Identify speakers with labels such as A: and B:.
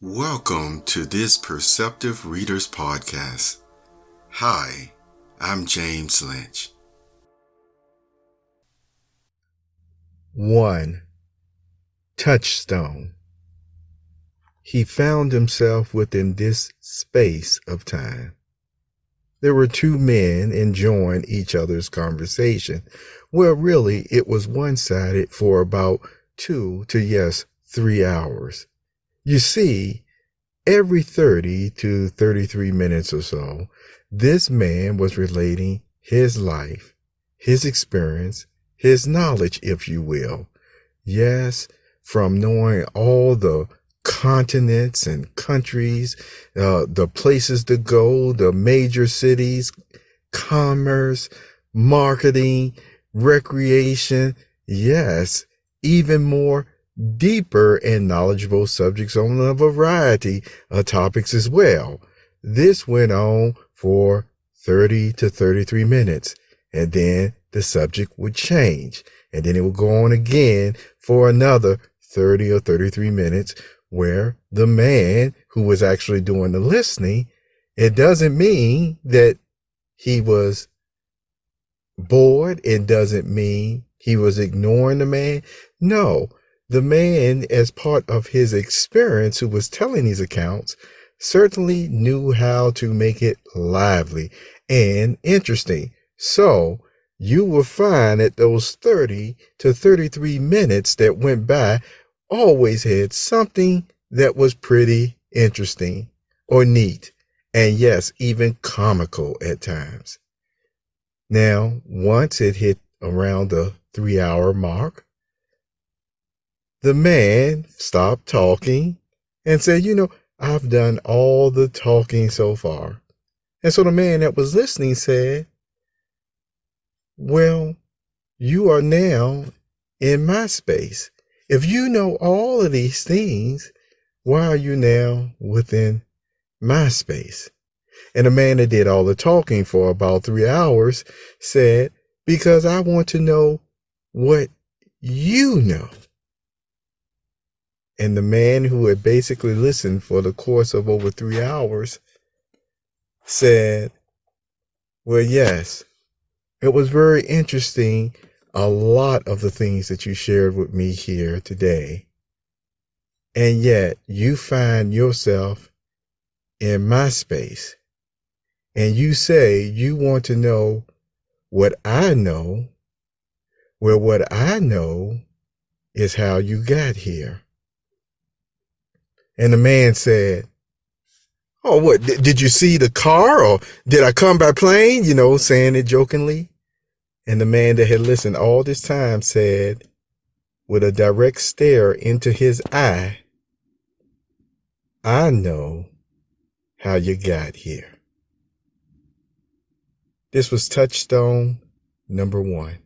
A: Welcome to this Perceptive Readers Podcast. Hi, I'm James Lynch.
B: 1. Touchstone. He found himself within this space of time. There were two men enjoying each other's conversation. Well, really, it was one sided for about two to, yes, three hours. You see, every 30 to 33 minutes or so, this man was relating his life, his experience, his knowledge, if you will. Yes, from knowing all the continents and countries, uh, the places to go, the major cities, commerce, marketing, recreation. Yes, even more deeper and knowledgeable subjects on a variety of topics as well. This went on for 30 to 33 minutes, and then the subject would change, and then it would go on again for another 30 or 33 minutes, where the man who was actually doing the listening, it doesn't mean that he was bored. It doesn't mean he was ignoring the man. No, the man, as part of his experience, who was telling these accounts, certainly knew how to make it lively and interesting. So you will find that those 30 to 33 minutes that went by always had something that was pretty interesting or neat, and yes, even comical at times. Now, once it hit around the three hour mark, the man stopped talking and said, You know, I've done all the talking so far. And so the man that was listening said, Well, you are now in my space. If you know all of these things, why are you now within my space? And the man that did all the talking for about three hours said, Because I want to know what you know. And the man who had basically listened for the course of over three hours said, Well, yes, it was very interesting. A lot of the things that you shared with me here today. And yet you find yourself in my space. And you say you want to know what I know. Well, what I know is how you got here. And the man said, Oh, what? Did you see the car or did I come by plane? You know, saying it jokingly. And the man that had listened all this time said, with a direct stare into his eye, I know how you got here. This was touchstone number one.